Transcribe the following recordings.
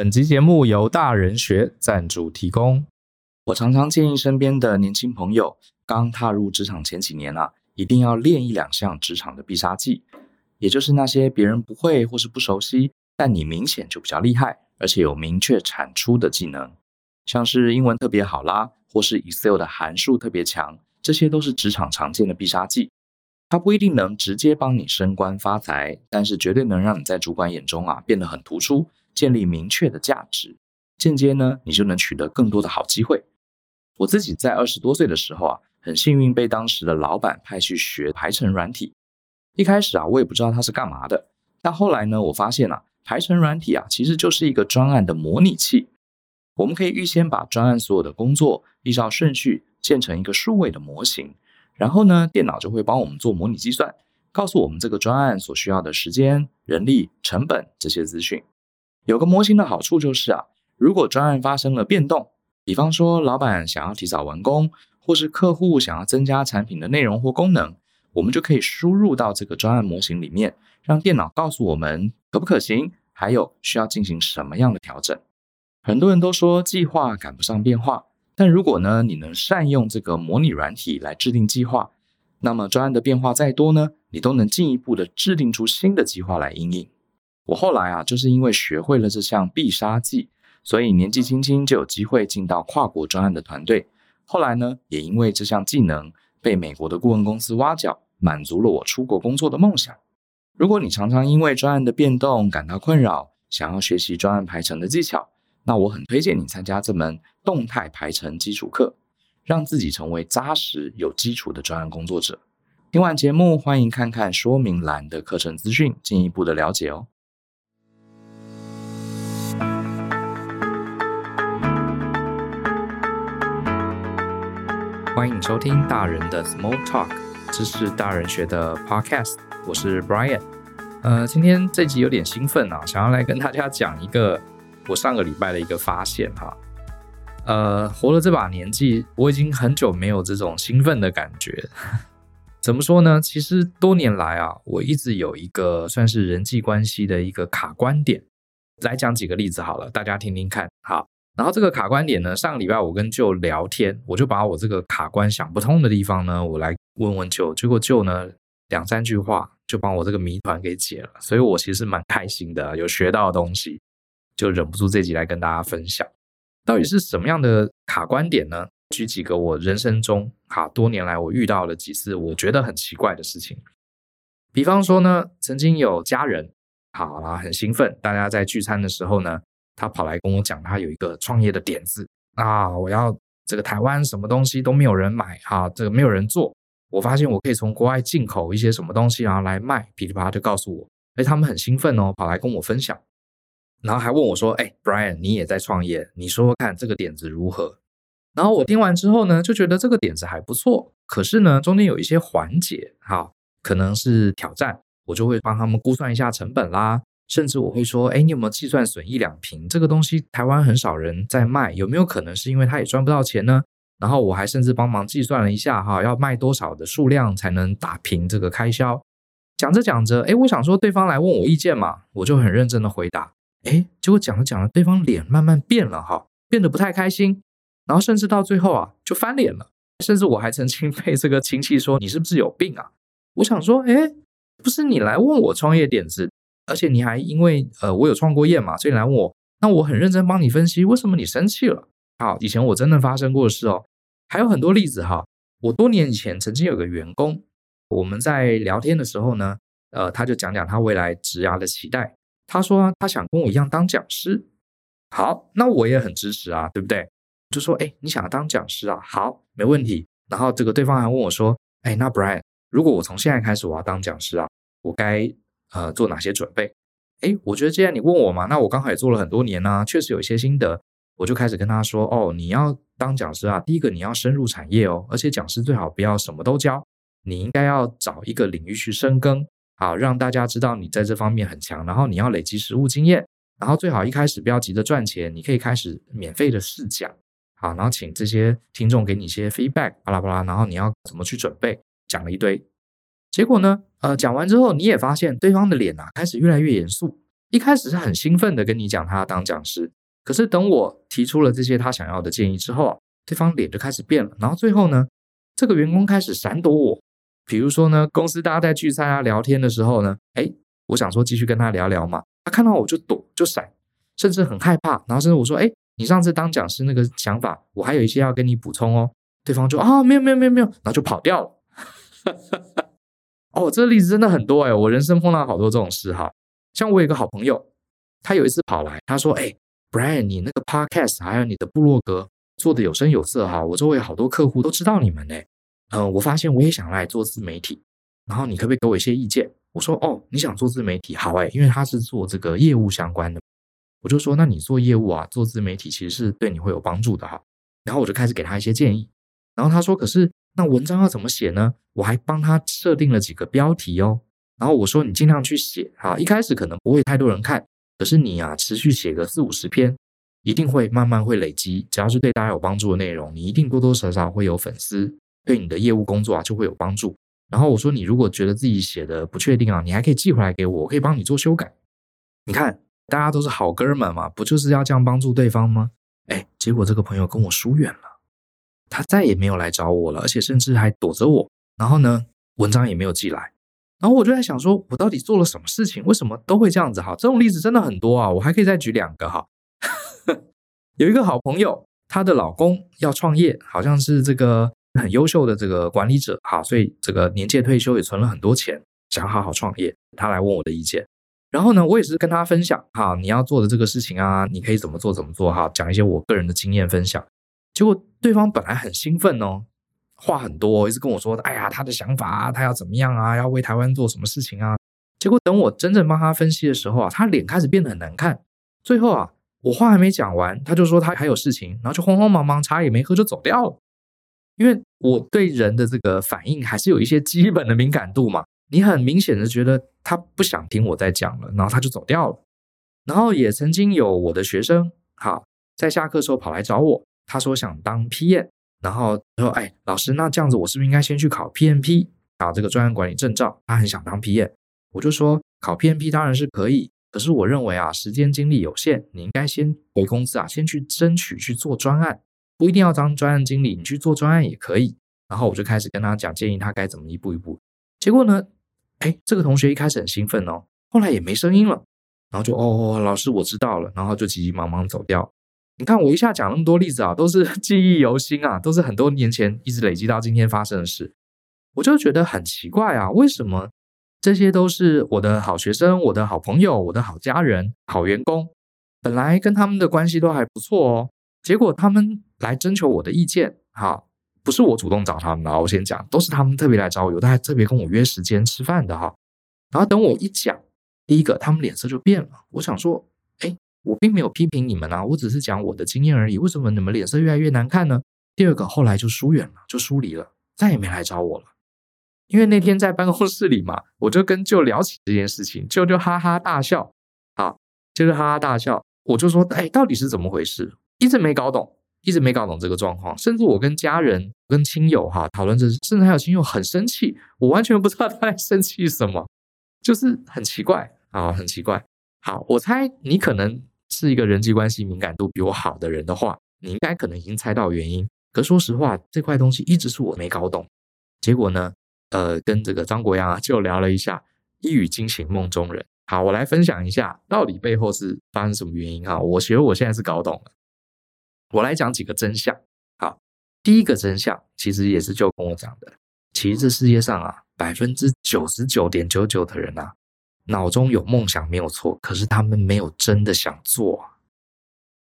本集节目由大人学赞助提供。我常常建议身边的年轻朋友，刚踏入职场前几年啊，一定要练一两项职场的必杀技，也就是那些别人不会或是不熟悉，但你明显就比较厉害，而且有明确产出的技能，像是英文特别好啦，或是 Excel 的函数特别强，这些都是职场常见的必杀技。它不一定能直接帮你升官发财，但是绝对能让你在主管眼中啊变得很突出。建立明确的价值，间接呢，你就能取得更多的好机会。我自己在二十多岁的时候啊，很幸运被当时的老板派去学排程软体。一开始啊，我也不知道它是干嘛的，但后来呢，我发现啊，排程软体啊，其实就是一个专案的模拟器。我们可以预先把专案所有的工作依照顺序建成一个数位的模型，然后呢，电脑就会帮我们做模拟计算，告诉我们这个专案所需要的时间、人力、成本这些资讯。有个模型的好处就是啊，如果专案发生了变动，比方说老板想要提早完工，或是客户想要增加产品的内容或功能，我们就可以输入到这个专案模型里面，让电脑告诉我们可不可行，还有需要进行什么样的调整。很多人都说计划赶不上变化，但如果呢，你能善用这个模拟软体来制定计划，那么专案的变化再多呢，你都能进一步的制定出新的计划来应应。我后来啊，就是因为学会了这项必杀技，所以年纪轻轻就有机会进到跨国专案的团队。后来呢，也因为这项技能被美国的顾问公司挖角，满足了我出国工作的梦想。如果你常常因为专案的变动感到困扰，想要学习专案排程的技巧，那我很推荐你参加这门动态排程基础课，让自己成为扎实有基础的专案工作者。听完节目，欢迎看看说明栏的课程资讯，进一步的了解哦。欢迎收听大人的 Small Talk，这是大人学的 Podcast，我是 Brian。呃，今天这集有点兴奋啊，想要来跟大家讲一个我上个礼拜的一个发现哈。呃，活了这把年纪，我已经很久没有这种兴奋的感觉。怎么说呢？其实多年来啊，我一直有一个算是人际关系的一个卡关点。来讲几个例子好了，大家听听看。然后这个卡关点呢，上个礼拜我跟舅聊天，我就把我这个卡关想不通的地方呢，我来问问舅结果舅呢两三句话就帮我这个谜团给解了，所以我其实蛮开心的，有学到的东西，就忍不住这集来跟大家分享，到底是什么样的卡关点呢？举几个我人生中哈多年来我遇到了几次我觉得很奇怪的事情，比方说呢，曾经有家人好啦，很兴奋，大家在聚餐的时候呢。他跑来跟我讲，他有一个创业的点子啊，我要这个台湾什么东西都没有人买啊，这个没有人做。我发现我可以从国外进口一些什么东西，然后来卖，噼里啪啦就告诉我，哎，他们很兴奋哦，跑来跟我分享，然后还问我说，哎，Brian，你也在创业，你说说看这个点子如何？然后我听完之后呢，就觉得这个点子还不错，可是呢，中间有一些环节，哈，可能是挑战，我就会帮他们估算一下成本啦。甚至我会说，哎，你有没有计算损益两平？这个东西台湾很少人在卖，有没有可能是因为他也赚不到钱呢？然后我还甚至帮忙计算了一下，哈，要卖多少的数量才能打平这个开销？讲着讲着，哎，我想说对方来问我意见嘛，我就很认真的回答，哎，结果讲着讲着，对方脸慢慢变了，哈，变得不太开心，然后甚至到最后啊，就翻脸了，甚至我还曾经 被这个亲戚说，你是不是有病啊？我想说，哎，不是你来问我创业点子。而且你还因为呃我有创过业嘛，所以来问我，那我很认真帮你分析为什么你生气了。好，以前我真的发生过的事哦，还有很多例子哈。我多年以前曾经有个员工，我们在聊天的时候呢，呃，他就讲讲他未来职涯的期待。他说他想跟我一样当讲师。好，那我也很支持啊，对不对？就说哎，你想要当讲师啊？好，没问题。然后这个对方还问我说，哎，那 Brian，如果我从现在开始我要当讲师啊，我该？呃，做哪些准备？诶，我觉得既然你问我嘛，那我刚好也做了很多年呢，确实有一些心得，我就开始跟他说：哦，你要当讲师啊，第一个你要深入产业哦，而且讲师最好不要什么都教，你应该要找一个领域去深耕，好让大家知道你在这方面很强，然后你要累积实务经验，然后最好一开始不要急着赚钱，你可以开始免费的试讲，好，然后请这些听众给你一些 feedback，巴拉巴拉，然后你要怎么去准备，讲了一堆。结果呢，呃，讲完之后，你也发现对方的脸啊开始越来越严肃，一开始是很兴奋的跟你讲他要当讲师，可是等我提出了这些他想要的建议之后啊，对方脸就开始变了，然后最后呢，这个员工开始闪躲我。比如说呢，公司大家在聚餐啊聊天的时候呢，哎，我想说继续跟他聊聊嘛，他看到我就躲就闪，甚至很害怕，然后甚至我说，哎，你上次当讲师那个想法，我还有一些要跟你补充哦。对方就啊，没有没有没有没有，然后就跑掉了。哦，这个例子真的很多哎，我人生碰到好多这种事哈。像我有一个好朋友，他有一次跑来，他说：“哎，Brian，你那个 Podcast 还有你的部落格做的有声有色哈，我周围好多客户都知道你们呢。嗯，我发现我也想来做自媒体，然后你可不可以给我一些意见？”我说：“哦，你想做自媒体，好哎，因为他是做这个业务相关的。”我就说：“那你做业务啊，做自媒体其实是对你会有帮助的哈。”然后我就开始给他一些建议。然后他说：“可是那文章要怎么写呢？”我还帮他设定了几个标题哦。然后我说：“你尽量去写哈，一开始可能不会太多人看，可是你啊，持续写个四五十篇，一定会慢慢会累积。只要是对大家有帮助的内容，你一定多多少少会有粉丝，对你的业务工作啊就会有帮助。”然后我说：“你如果觉得自己写的不确定啊，你还可以寄回来给我，我可以帮你做修改。”你看，大家都是好哥们嘛，不就是要这样帮助对方吗？哎，结果这个朋友跟我疏远了。他再也没有来找我了，而且甚至还躲着我。然后呢，文章也没有寄来。然后我就在想说，我到底做了什么事情？为什么都会这样子？哈，这种例子真的很多啊。我还可以再举两个哈。有一个好朋友，她的老公要创业，好像是这个很优秀的这个管理者，哈，所以这个年届退休也存了很多钱，想好好创业。他来问我的意见，然后呢，我也是跟他分享，哈，你要做的这个事情啊，你可以怎么做怎么做，哈，讲一些我个人的经验分享。结果对方本来很兴奋哦，话很多，一直跟我说：“哎呀，他的想法啊，他要怎么样啊，要为台湾做什么事情啊。”结果等我真正帮他分析的时候啊，他脸开始变得很难看。最后啊，我话还没讲完，他就说他还有事情，然后就慌慌忙忙，茶也没喝就走掉了。因为我对人的这个反应还是有一些基本的敏感度嘛，你很明显的觉得他不想听我在讲了，然后他就走掉了。然后也曾经有我的学生，好，在下课时候跑来找我。他说想当 PM，然后说：“哎，老师，那这样子我是不是应该先去考 PMP，考这个专案管理证照？”他很想当 PM，我就说考 PMP 当然是可以，可是我认为啊，时间精力有限，你应该先回公司啊，先去争取去做专案，不一定要当专案经理，你去做专案也可以。然后我就开始跟他讲建议，他该怎么一步一步。结果呢，哎，这个同学一开始很兴奋哦，后来也没声音了，然后就哦，老师我知道了，然后就急急忙忙走掉。你看我一下讲那么多例子啊，都是 记忆犹新啊，都是很多年前一直累积到今天发生的事，我就觉得很奇怪啊，为什么这些都是我的好学生、我的好朋友、我的好家人、好员工，本来跟他们的关系都还不错哦，结果他们来征求我的意见，哈，不是我主动找他们的，我先讲，都是他们特别来找我，有的还特别跟我约时间吃饭的哈，然后等我一讲，第一个他们脸色就变了，我想说。我并没有批评你们啊，我只是讲我的经验而已。为什么你们脸色越来越难看呢？第二个，后来就疏远了，就疏离了，再也没来找我了。因为那天在办公室里嘛，我就跟舅聊起这件事情，舅就哈哈大笑，好，就是哈哈大笑。我就说，哎，到底是怎么回事？一直没搞懂，一直没搞懂这个状况。甚至我跟家人、跟亲友哈讨论这，甚至还有亲友很生气，我完全不知道他在生气什么，就是很奇怪啊，很奇怪。好，我猜你可能。是一个人际关系敏感度比我好的人的话，你应该可能已经猜到原因。可说实话，这块东西一直是我没搞懂。结果呢，呃，跟这个张国阳啊就聊了一下，一语惊醒梦中人。好，我来分享一下到底背后是发生什么原因哈。我觉得我现在是搞懂了。我来讲几个真相。好，第一个真相其实也是就跟我讲的，其实这世界上啊，百分之九十九点九九的人啊。脑中有梦想没有错，可是他们没有真的想做，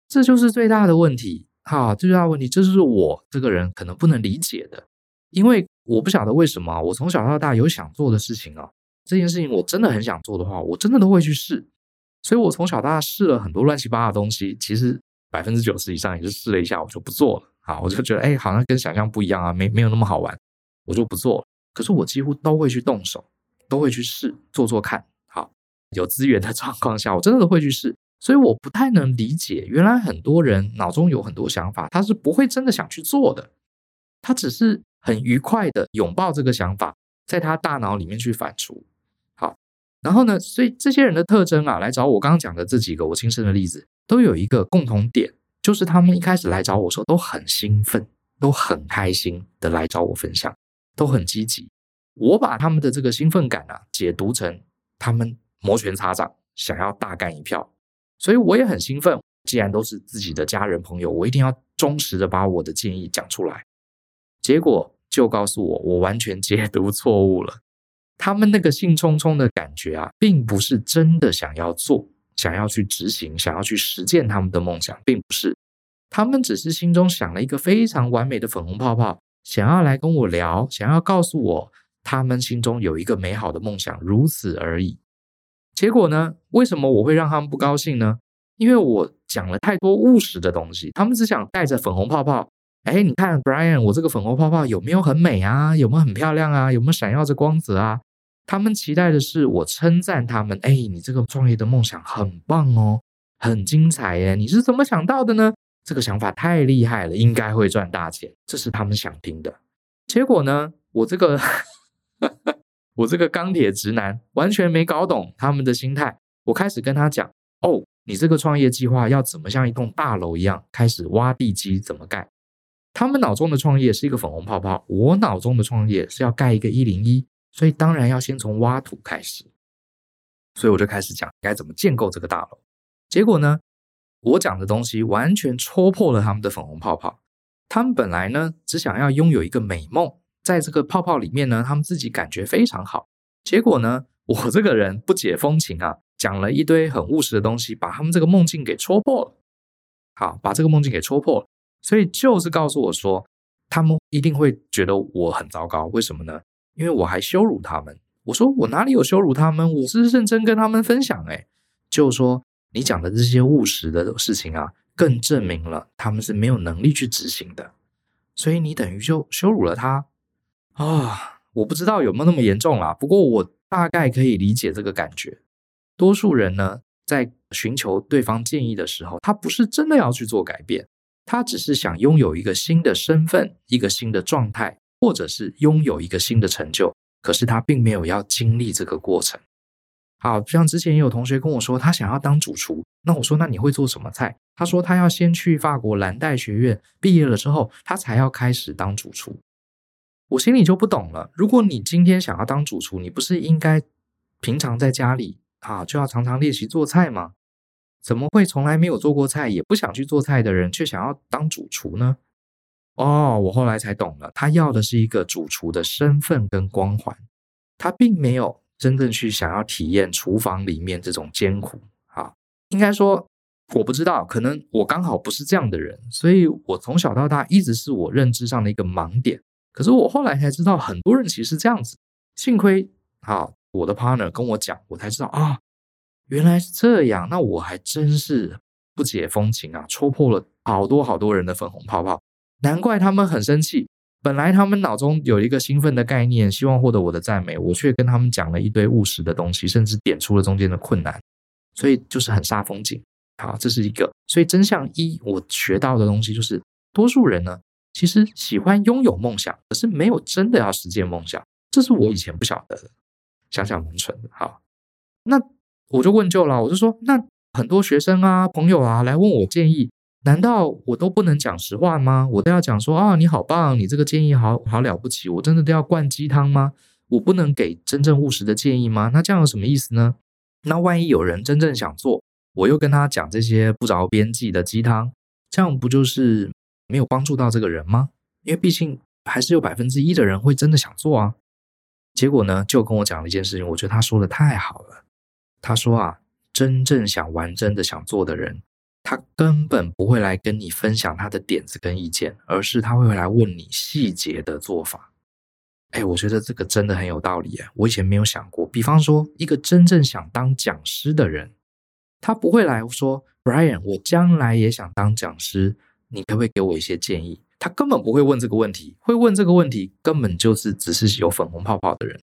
这就是最大的问题。哈，最大的问题，这是我这个人可能不能理解的，因为我不晓得为什么，我从小到大有想做的事情啊，这件事情我真的很想做的话，我真的都会去试。所以我从小到大试了很多乱七八糟的东西，其实百分之九十以上也是试了一下，我就不做了。好，我就觉得，哎，好像跟想象不一样啊，没没有那么好玩，我就不做了。可是我几乎都会去动手，都会去试，做做看。有资源的 状况下，我真的会去试，所以我不太能理解，原来很多人脑中有很多想法，他是不会真的想去做的，他只是很愉快的拥抱这个想法，在他大脑里面去反刍。好，然后呢，所以这些人的特征啊，来找我刚刚讲的这几个我亲身的例子，都有一个共同点，就是他们一开始来找我的时候都很兴奋，都很开心的来找我分享，都很积极。我把他们的这个兴奋感啊，解读成他们摩拳擦掌，想要大干一票，所以我也很兴奋。既然都是自己的家人朋友，我一定要忠实的把我的建议讲出来。结果就告诉我，我完全解读错误了。他们那个兴冲冲的感觉啊，并不是真的想要做，想要去执行，想要去实践他们的梦想，并不是。他们只是心中想了一个非常完美的粉红泡泡，想要来跟我聊，想要告诉我他们心中有一个美好的梦想，如此而已。结果呢？为什么我会让他们不高兴呢？因为我讲了太多务实的东西，他们只想带着粉红泡泡。哎，你看，Brian，我这个粉红泡泡有没有很美啊？有没有很漂亮啊？有没有闪耀着光泽啊？他们期待的是我称赞他们。哎，你这个创业的梦想很棒哦，很精彩耶！你是怎么想到的呢？这个想法太厉害了，应该会赚大钱，这是他们想听的。结果呢，我这个我这个钢铁直男完全没搞懂他们的心态。我开始跟他讲，哦。你这个创业计划要怎么像一栋大楼一样开始挖地基？怎么盖？他们脑中的创业是一个粉红泡泡，我脑中的创业是要盖一个一零一，所以当然要先从挖土开始。所以我就开始讲该怎么建构这个大楼。结果呢，我讲的东西完全戳破了他们的粉红泡泡。他们本来呢只想要拥有一个美梦，在这个泡泡里面呢，他们自己感觉非常好。结果呢，我这个人不解风情啊。讲了一堆很务实的东西，把他们这个梦境给戳破了。好，把这个梦境给戳破了，所以就是告诉我说，他们一定会觉得我很糟糕。为什么呢？因为我还羞辱他们。我说我哪里有羞辱他们？我是认真跟他们分享。哎，就说你讲的这些务实的事情啊，更证明了他们是没有能力去执行的。所以你等于就羞辱了他啊！我不知道有没有那么严重啦，不过我大概可以理解这个感觉。多数人呢，在寻求对方建议的时候，他不是真的要去做改变，他只是想拥有一个新的身份、一个新的状态，或者是拥有一个新的成就。可是他并没有要经历这个过程。好，像之前也有同学跟我说，他想要当主厨，那我说，那你会做什么菜？他说他要先去法国蓝带学院毕业了之后，他才要开始当主厨。我心里就不懂了。如果你今天想要当主厨，你不是应该平常在家里？啊，就要常常练习做菜吗？怎么会从来没有做过菜，也不想去做菜的人，却想要当主厨呢？哦，我后来才懂了，他要的是一个主厨的身份跟光环，他并没有真正去想要体验厨房里面这种艰苦。啊，应该说，我不知道，可能我刚好不是这样的人，所以我从小到大一直是我认知上的一个盲点。可是我后来才知道，很多人其实是这样子。幸亏，啊。我的 partner 跟我讲，我才知道啊，原来是这样。那我还真是不解风情啊，戳破了好多好多人的粉红泡泡。难怪他们很生气。本来他们脑中有一个兴奋的概念，希望获得我的赞美，我却跟他们讲了一堆务实的东西，甚至点出了中间的困难，所以就是很煞风景。好，这是一个。所以真相一，我学到的东西就是，多数人呢，其实喜欢拥有梦想，可是没有真的要实现梦想。这是我以前不晓得的。想想蛮蠢的，好，那我就问就了，我就说，那很多学生啊、朋友啊来问我建议，难道我都不能讲实话吗？我都要讲说啊，你好棒，你这个建议好好了不起，我真的都要灌鸡汤吗？我不能给真正务实的建议吗？那这样有什么意思呢？那万一有人真正想做，我又跟他讲这些不着边际的鸡汤，这样不就是没有帮助到这个人吗？因为毕竟还是有百分之一的人会真的想做啊。结果呢，就跟我讲了一件事情，我觉得他说的太好了。他说啊，真正想玩、真的想做的人，他根本不会来跟你分享他的点子跟意见，而是他会来问你细节的做法。哎，我觉得这个真的很有道理啊！我以前没有想过。比方说，一个真正想当讲师的人，他不会来说，Brian，我将来也想当讲师，你可不可以给我一些建议？他根本不会问这个问题，会问这个问题根本就是只是有粉红泡泡的人。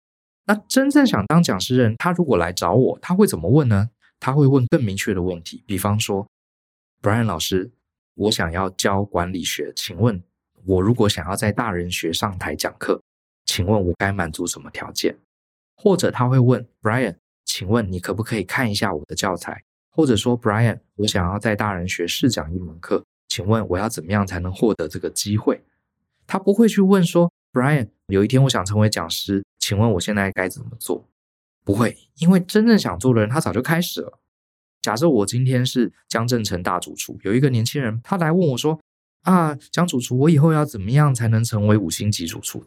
那真正想当讲师人，他如果来找我，他会怎么问呢？他会问更明确的问题，比方说，Brian 老师，我想要教管理学，请问我如果想要在大人学上台讲课，请问我该满足什么条件？或者他会问 Brian，请问你可不可以看一下我的教材？或者说，Brian，我想要在大人学试讲一门课，请问我要怎么样才能获得这个机会？他不会去问说，Brian，有一天我想成为讲师，请问我现在该怎么做？不会，因为真正想做的人，他早就开始了。假设我今天是江振成大主厨，有一个年轻人，他来问我说：“啊，江主厨，我以后要怎么样才能成为五星级主厨？”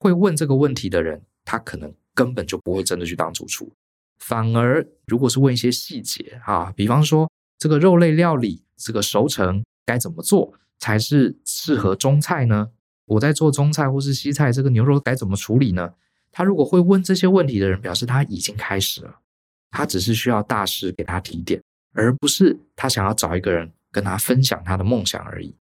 会问这个问题的人，他可能根本就不会真的去当主厨，反而如果是问一些细节啊，比方说这个肉类料理这个熟成该怎么做才是适合中菜呢？我在做中菜或是西菜，这个牛肉该怎么处理呢？他如果会问这些问题的人，表示他已经开始了。他只是需要大师给他提点，而不是他想要找一个人跟他分享他的梦想而已。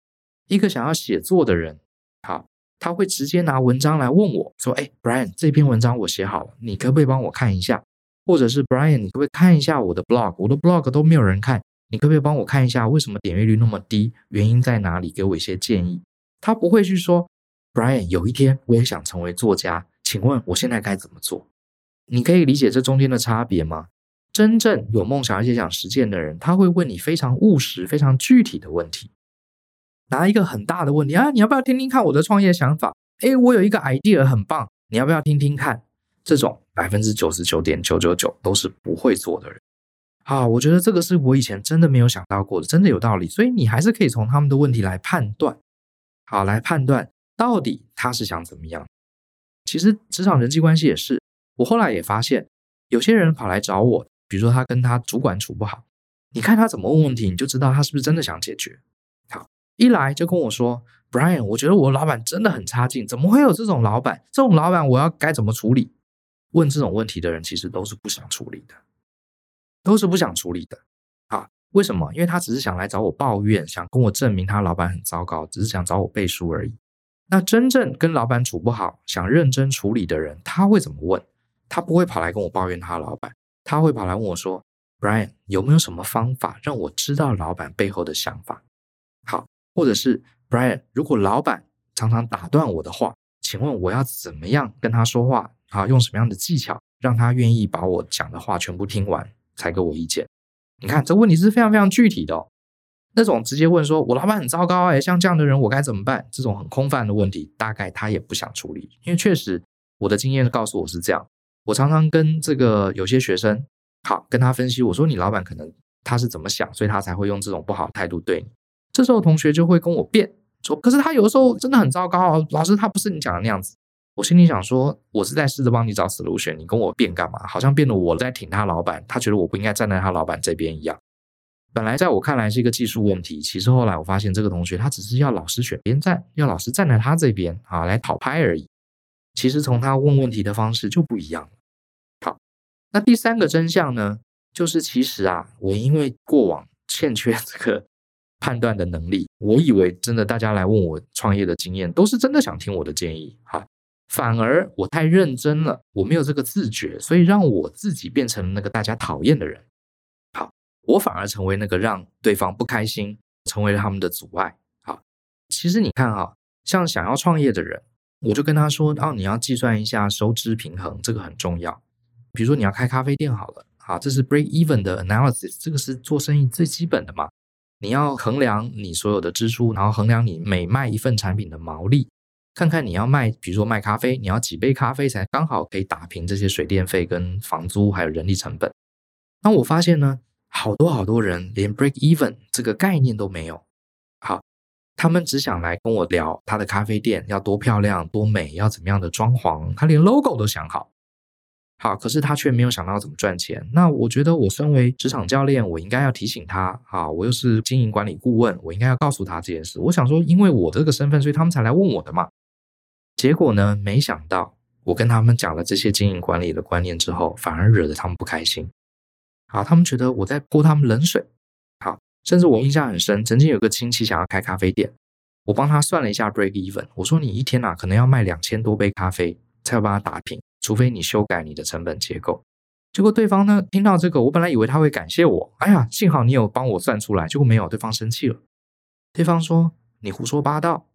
一个想要写作的人，好，他会直接拿文章来问我说：“哎，Brian，这篇文章我写好了，你可不可以帮我看一下？或者是 Brian，你可不可以看一下我的 blog？我的 blog 都没有人看，你可不可以帮我看一下为什么点阅率那么低？原因在哪里？给我一些建议。”他不会去说：“Brian，有一天我也想成为作家，请问我现在该怎么做？”你可以理解这中间的差别吗？真正有梦想而且想实践的人，他会问你非常务实、非常具体的问题。拿一个很大的问题啊，你要不要听听看我的创业想法？诶，我有一个 idea 很棒，你要不要听听看？这种百分之九十九点九九九都是不会做的人。啊，我觉得这个是我以前真的没有想到过的，真的有道理。所以你还是可以从他们的问题来判断，好，来判断到底他是想怎么样。其实职场人际关系也是，我后来也发现，有些人跑来找我。比如说他跟他主管处不好，你看他怎么问问题，你就知道他是不是真的想解决。好，一来就跟我说，Brian，我觉得我老板真的很差劲，怎么会有这种老板？这种老板我要该怎么处理？问这种问题的人其实都是不想处理的，都是不想处理的。啊，为什么？因为他只是想来找我抱怨，想跟我证明他老板很糟糕，只是想找我背书而已。那真正跟老板处不好，想认真处理的人，他会怎么问？他不会跑来跟我抱怨他老板。他会跑来问我说：“Brian，有没有什么方法让我知道老板背后的想法？”好，或者是 Brian，如果老板常常打断我的话，请问我要怎么样跟他说话？啊，用什么样的技巧让他愿意把我讲的话全部听完才给我意见？你看，这问题是非常非常具体的哦。那种直接问说“我老板很糟糕哎，像这样的人我该怎么办？”这种很空泛的问题，大概他也不想处理，因为确实我的经验告诉我是这样。我常常跟这个有些学生，好跟他分析，我说你老板可能他是怎么想，所以他才会用这种不好的态度对你。这时候同学就会跟我辩说，可是他有的时候真的很糟糕啊，老师他不是你讲的那样子。我心里想说，我是在试着帮你找 solution，你跟我辩干嘛？好像变得我在挺他老板，他觉得我不应该站在他老板这边一样。本来在我看来是一个技术问题，其实后来我发现这个同学他只是要老师选边站，要老师站在他这边啊来讨拍而已。其实从他问问题的方式就不一样好。那第三个真相呢，就是其实啊，我因为过往欠缺这个判断的能力，我以为真的大家来问我创业的经验，都是真的想听我的建议哈，反而我太认真了，我没有这个自觉，所以让我自己变成了那个大家讨厌的人。好，我反而成为那个让对方不开心，成为了他们的阻碍。好，其实你看啊，像想要创业的人，我就跟他说，哦，你要计算一下收支平衡，这个很重要。比如说你要开咖啡店好了，好，这是 break even 的 analysis，这个是做生意最基本的嘛。你要衡量你所有的支出，然后衡量你每卖一份产品的毛利，看看你要卖，比如说卖咖啡，你要几杯咖啡才刚好可以打平这些水电费跟房租还有人力成本。那我发现呢，好多好多人连 break even 这个概念都没有。好，他们只想来跟我聊他的咖啡店要多漂亮、多美，要怎么样的装潢，他连 logo 都想好。好，可是他却没有想到怎么赚钱。那我觉得，我身为职场教练，我应该要提醒他。好，我又是经营管理顾问，我应该要告诉他这件事。我想说，因为我这个身份，所以他们才来问我的嘛。结果呢，没想到我跟他们讲了这些经营管理的观念之后，反而惹得他们不开心。好，他们觉得我在泼他们冷水。好，甚至我印象很深，曾经有个亲戚想要开咖啡店，我帮他算了一下 break even，我说你一天呐、啊，可能要卖两千多杯咖啡，才要帮他打平。除非你修改你的成本结构，结果对方呢，听到这个，我本来以为他会感谢我，哎呀，幸好你有帮我算出来，结果没有，对方生气了。对方说：“你胡说八道，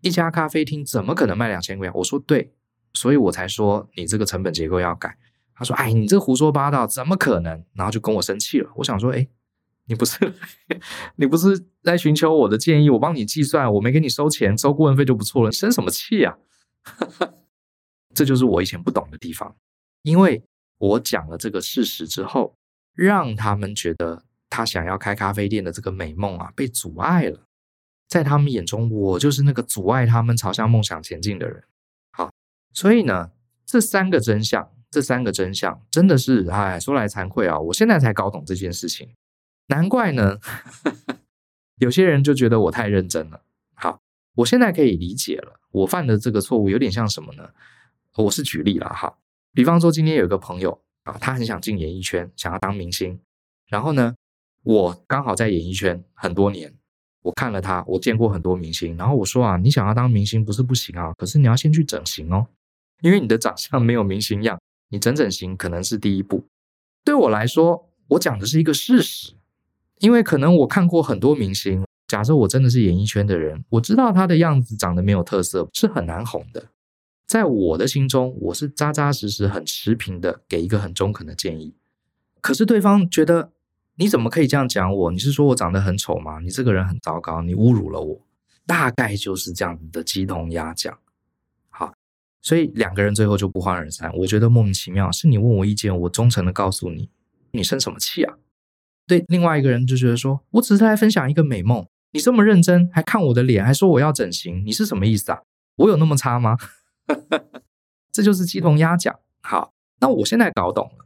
一家咖啡厅怎么可能卖两千块？”我说：“对，所以我才说你这个成本结构要改他说：“哎，你这胡说八道，怎么可能？”然后就跟我生气了。我想说：“哎，你不是 你不是在寻求我的建议？我帮你计算，我没给你收钱，收顾问费就不错了，你生什么气啊？” 这就是我以前不懂的地方，因为我讲了这个事实之后，让他们觉得他想要开咖啡店的这个美梦啊被阻碍了。在他们眼中，我就是那个阻碍他们朝向梦想前进的人。好，所以呢，这三个真相，这三个真相真的是，哎，说来惭愧啊，我现在才搞懂这件事情。难怪呢，有些人就觉得我太认真了。好，我现在可以理解了，我犯的这个错误有点像什么呢？我是举例了哈，比方说今天有一个朋友啊，他很想进演艺圈，想要当明星，然后呢，我刚好在演艺圈很多年。我看了他，我见过很多明星，然后我说啊，你想要当明星不是不行啊，可是你要先去整形哦，因为你的长相没有明星样，你整整形可能是第一步。对我来说，我讲的是一个事实，因为可能我看过很多明星，假设我真的是演艺圈的人，我知道他的样子长得没有特色，是很难红的。在我的心中，我是扎扎实实、很持平的给一个很中肯的建议，可是对方觉得。你怎么可以这样讲我？你是说我长得很丑吗？你这个人很糟糕，你侮辱了我。大概就是这样子的鸡同鸭讲。好，所以两个人最后就不欢而散。我觉得莫名其妙，是你问我意见，我忠诚的告诉你，你生什么气啊？对，另外一个人就觉得说，我只是来分享一个美梦，你这么认真，还看我的脸，还说我要整形，你是什么意思啊？我有那么差吗？这就是鸡同鸭讲。好，那我现在搞懂了。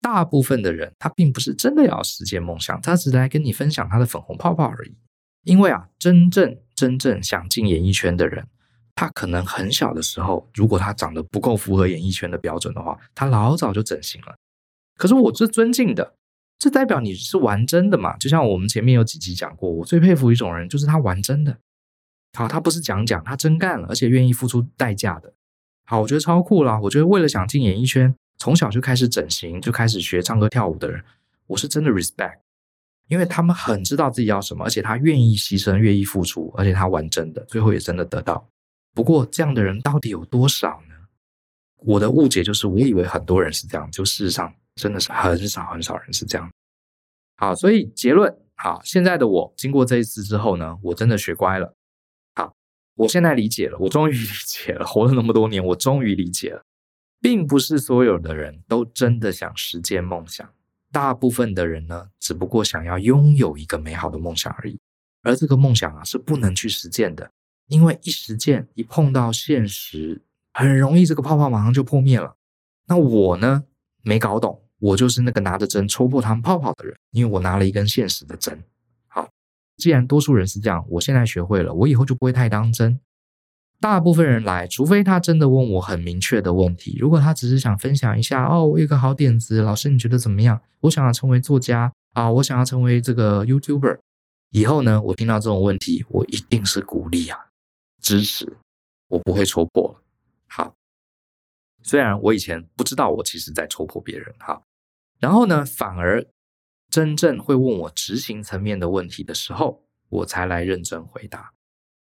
大部分的人，他并不是真的要实现梦想，他只是来跟你分享他的粉红泡泡而已。因为啊，真正真正想进演艺圈的人，他可能很小的时候，如果他长得不够符合演艺圈的标准的话，他老早就整形了。可是我是尊敬的，这代表你是玩真的嘛？就像我们前面有几集讲过，我最佩服一种人，就是他玩真的。好，他不是讲讲，他真干了，而且愿意付出代价的。好，我觉得超酷啦。我觉得为了想进演艺圈。从小就开始整形，就开始学唱歌跳舞的人，我是真的 respect，因为他们很知道自己要什么，而且他愿意牺牲，愿意付出，而且他玩真的，最后也真的得到。不过这样的人到底有多少呢？我的误解就是，我以为很多人是这样，就事实上真的是很少很少人是这样。好，所以结论，好，现在的我经过这一次之后呢，我真的学乖了。好，我现在理解了，我终于 理解了，活了那么多年，我终于理解了。并不是所有的人都真的想实践梦想，大部分的人呢，只不过想要拥有一个美好的梦想而已。而这个梦想啊，是不能去实践的，因为一实践，一碰到现实，很容易这个泡泡马上就破灭了。那我呢，没搞懂，我就是那个拿着针戳破他们泡泡的人，因为我拿了一根现实的针。好，既然多数人是这样，我现在学会了，我以后就不会太当真。大部分人来，除非他真的问我很明确的问题。如果他只是想分享一下，哦，我有个好点子，老师你觉得怎么样？我想要成为作家啊，我想要成为这个 YouTuber。以后呢，我听到这种问题，我一定是鼓励啊，支持，我不会戳破。好，虽然我以前不知道我其实在戳破别人哈，然后呢，反而真正会问我执行层面的问题的时候，我才来认真回答。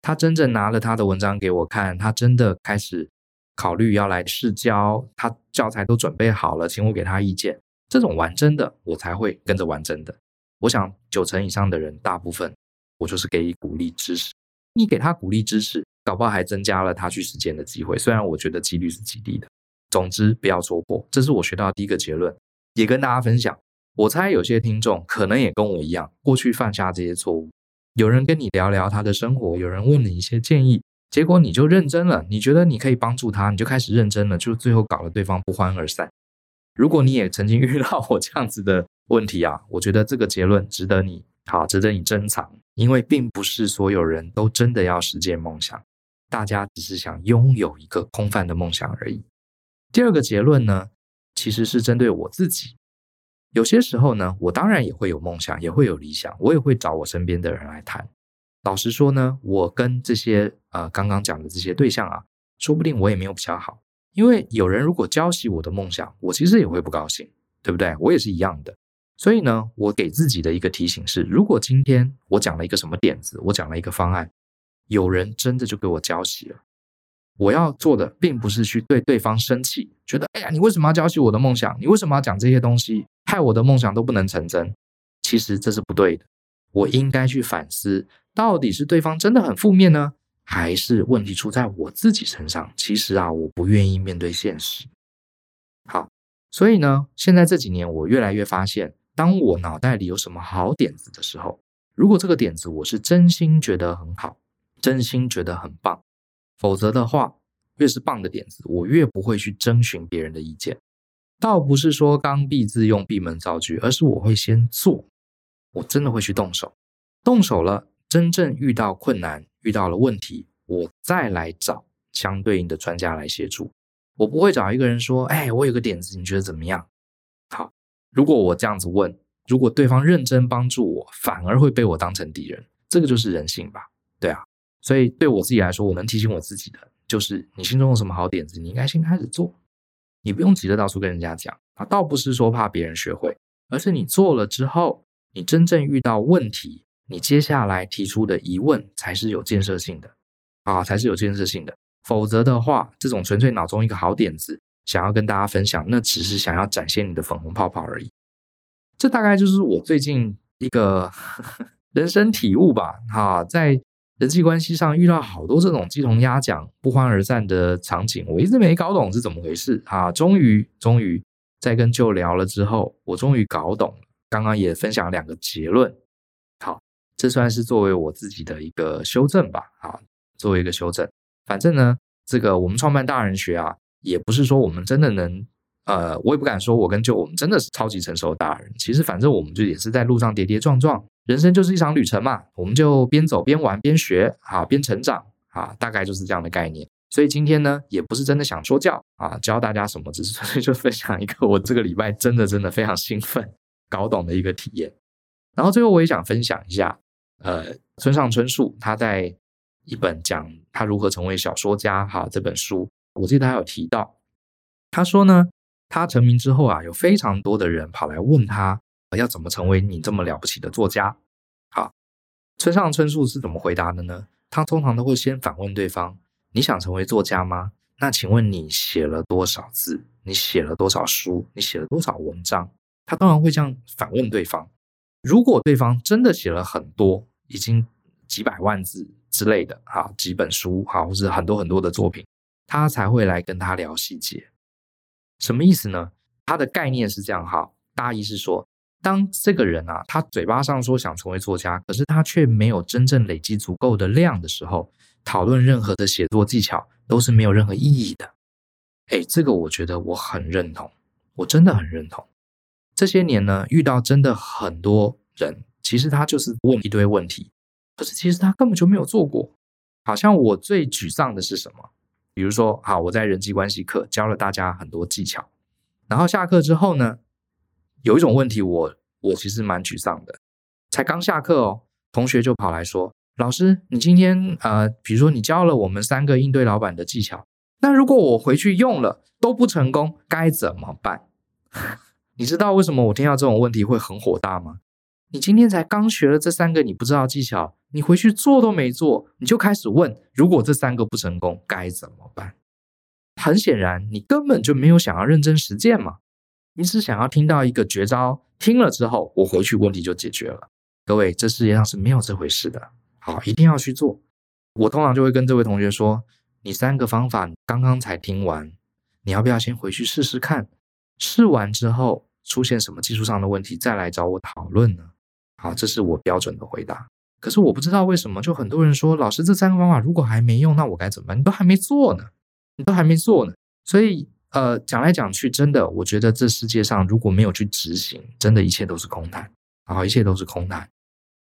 他真正拿了他的文章给我看，他真的开始考虑要来试教，他教材都准备好了，请我给他意见。这种玩真的，我才会跟着玩真的。我想九成以上的人，大部分我就是给予鼓励支持。你给他鼓励支持，搞不好还增加了他去实践的机会。虽然我觉得几率是极低的。总之，不要戳破，这是我学到第一个结论，也跟大家分享。我猜有些听众可能也跟我一样，过去犯下这些错误。有人跟你聊聊他的生活，有人问你一些建议，结果你就认真了，你觉得你可以帮助他，你就开始认真了，就最后搞了对方不欢而散。如果你也曾经 遇到我这样子的问题啊，我觉得这个结论值得你好，值得你珍藏，因为并不是所有人都真的要实现梦想，大家只是想拥有一个空泛的梦想而已。第二个结论呢，其实是针对我自己。有些时候呢，我当然也会有梦想，也会有理想，我也会找我身边的人来谈。老实说呢，我跟这些呃刚刚讲的这些对象啊，说不定我也没有比较好，因为有人如果浇熄我的梦想，我其实也会不高兴，对不对？我也是一样的。所以呢，我给自己的一个提醒是：如果今天我讲了一个什么点子，我讲了一个方案，有人真的就给我浇熄了，我要做的并不是去对对方生气，觉得哎呀，你为什么要浇熄我的梦想？你为什么要讲这些东西，害我的梦想都不能成真？其实这是不对的。我应该去反思，到底是对方真的很负面呢，还是问题出在我自己身上？其实啊，我不愿意面对现实。好，所以呢，现在这几年我越来越发现，当我脑袋里有什么好点子的时候，如果这个点子我是真心觉得很好，真心觉得很棒，否则的话，越是棒的点子，我越不会去征询别人的意见。倒不是说刚愎自用、闭门造车，而是我会先做。我真的会去动手，动手了，真正遇到困难、遇到了问题，我再来找相对应的专家来协助。我不会找一个人说：“哎，我有个点子，你觉得怎么样？”好，如果我这样子问，如果对方认真帮助我，反而会被我当成敌人，这个就是人性吧？对啊，所以对我自己来说，我能提醒我自己的就是：你心中有什么好点子，你应该先开始做，你不用急着到处跟人家讲啊。倒不是说怕别人学会，而是你做了之后。你真正遇到问题，你接下来提出的疑问才是有建设性的啊，才是有建设性的。否则的话，这种纯粹脑中一个好点子，想要跟大家分享，那只是想要展现你的粉红泡泡而已。这大概就是我最近一个 人生体悟吧。哈，在人际关系上遇到好多这种鸡同鸭讲、不欢而散的场景，我一直没搞懂是怎么回事啊。终于，终于在跟舅聊了之后，我终于搞懂了。刚刚也分享两个结论，好，这算是作为我自己的一个修正吧，啊，作为一个修正。反正呢，这个我们创办大人学啊，也不是说我们真的能，呃，我也不敢说我跟舅我们真的是超级成熟的大人。其实反正我们就也是在路上跌跌撞撞，人生就是一场旅程嘛，我们就边走边玩边学，啊，边成长，啊，大概就是这样的概念。所以今天呢，也不是真的想说教啊，教大家什么，只是 纯粹就分享一个我这个礼拜真的真的非常兴奋。搞懂的一个体验，然后最后我也想分享一下，呃，村上春树他在一本讲他如何成为小说家哈这本书，我记得他有提到，他说呢，他成名之后啊，有非常多的人跑来问他要怎么成为你这么了不起的作家，好，村上春树是怎么回答的呢？他通常都会先反问对方：你想成为作家吗？那请问你写了多少字？你写了多少书？你写了多少文章？他当然会这样反问对方，如果对方真的写了很多，已经几百万字之类的，哈，几本书，哈，或是很多很多的作品，他才会来跟他聊细节。什么意思呢？他的概念是这样，哈，大意是说，当这个人啊，他嘴巴上说想成为作家，可是他却没有真正累积足够的量的时候，讨论任何的写作技巧都是没有任何意义的。哎，这个我觉得我很认同，我真的很认同。这些年呢，遇到真的很多人，其实他就是问一堆问题，可是其实他根本就没有做过。好像我最沮丧的是什么？比如说，好，我在人际关系课教了大家很多技巧，然后下课之后呢，有一种问题我，我其实蛮沮丧的。才刚下课哦，同学就跑来说：“老师，你今天呃，比如说你教了我们三个应对老板的技巧，那如果我回去用了都不成功，该怎么办？” 你知道为什么我听到这种问题会很火大吗？你今天才刚学了这三个你不知道技巧，你回去做都没做，你就开始问，如果这三个不成功该怎么办？很显然，你根本就没有想要认真实践嘛，你只想要听到一个绝招，听了之后我回去问题就解决了。各位，这世界上是没有这回事的。好，一定要去做。我通常就会跟这位同学说，你三个方法刚刚才听完，你要不要先回去试试看？试完之后。出现什么技术上的问题，再来找我讨论呢？好，这是我标准的回答。可是我不知道为什么，就很多人说，老师这三个方法如果还没用，那我该怎么办？你都还没做呢，你都还没做呢。所以，呃，讲来讲去，真的，我觉得这世界上如果没有去执行，真的一切都是空谈。好，一切都是空谈。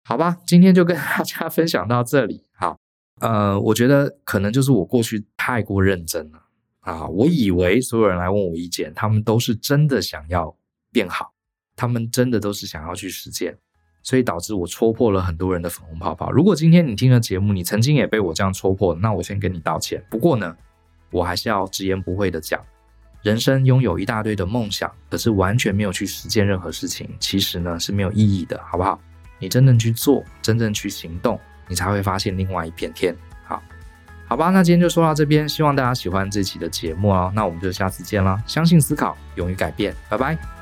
好吧，今天就跟大家分享到这里。好，呃，我觉得可能就是我过去太过认真了啊，我以为所有人来问我意见，他们都是真的想要。变好，他们真的都是想要去实践，所以导致我戳破了很多人的粉红泡泡。如果今天你听了节目，你曾经也被我这样戳破，那我先跟你道歉。不过呢，我还是要直言不讳的讲，人生拥有一大堆的梦想，可是完全没有去实践任何事情，其实呢是没有意义的，好不好？你真正去做，真正去行动，你才会发现另外一片天。好，好吧，那今天就说到这边，希望大家喜欢这期的节目哦。那我们就下次见啦！相信思考，勇于改变，拜拜。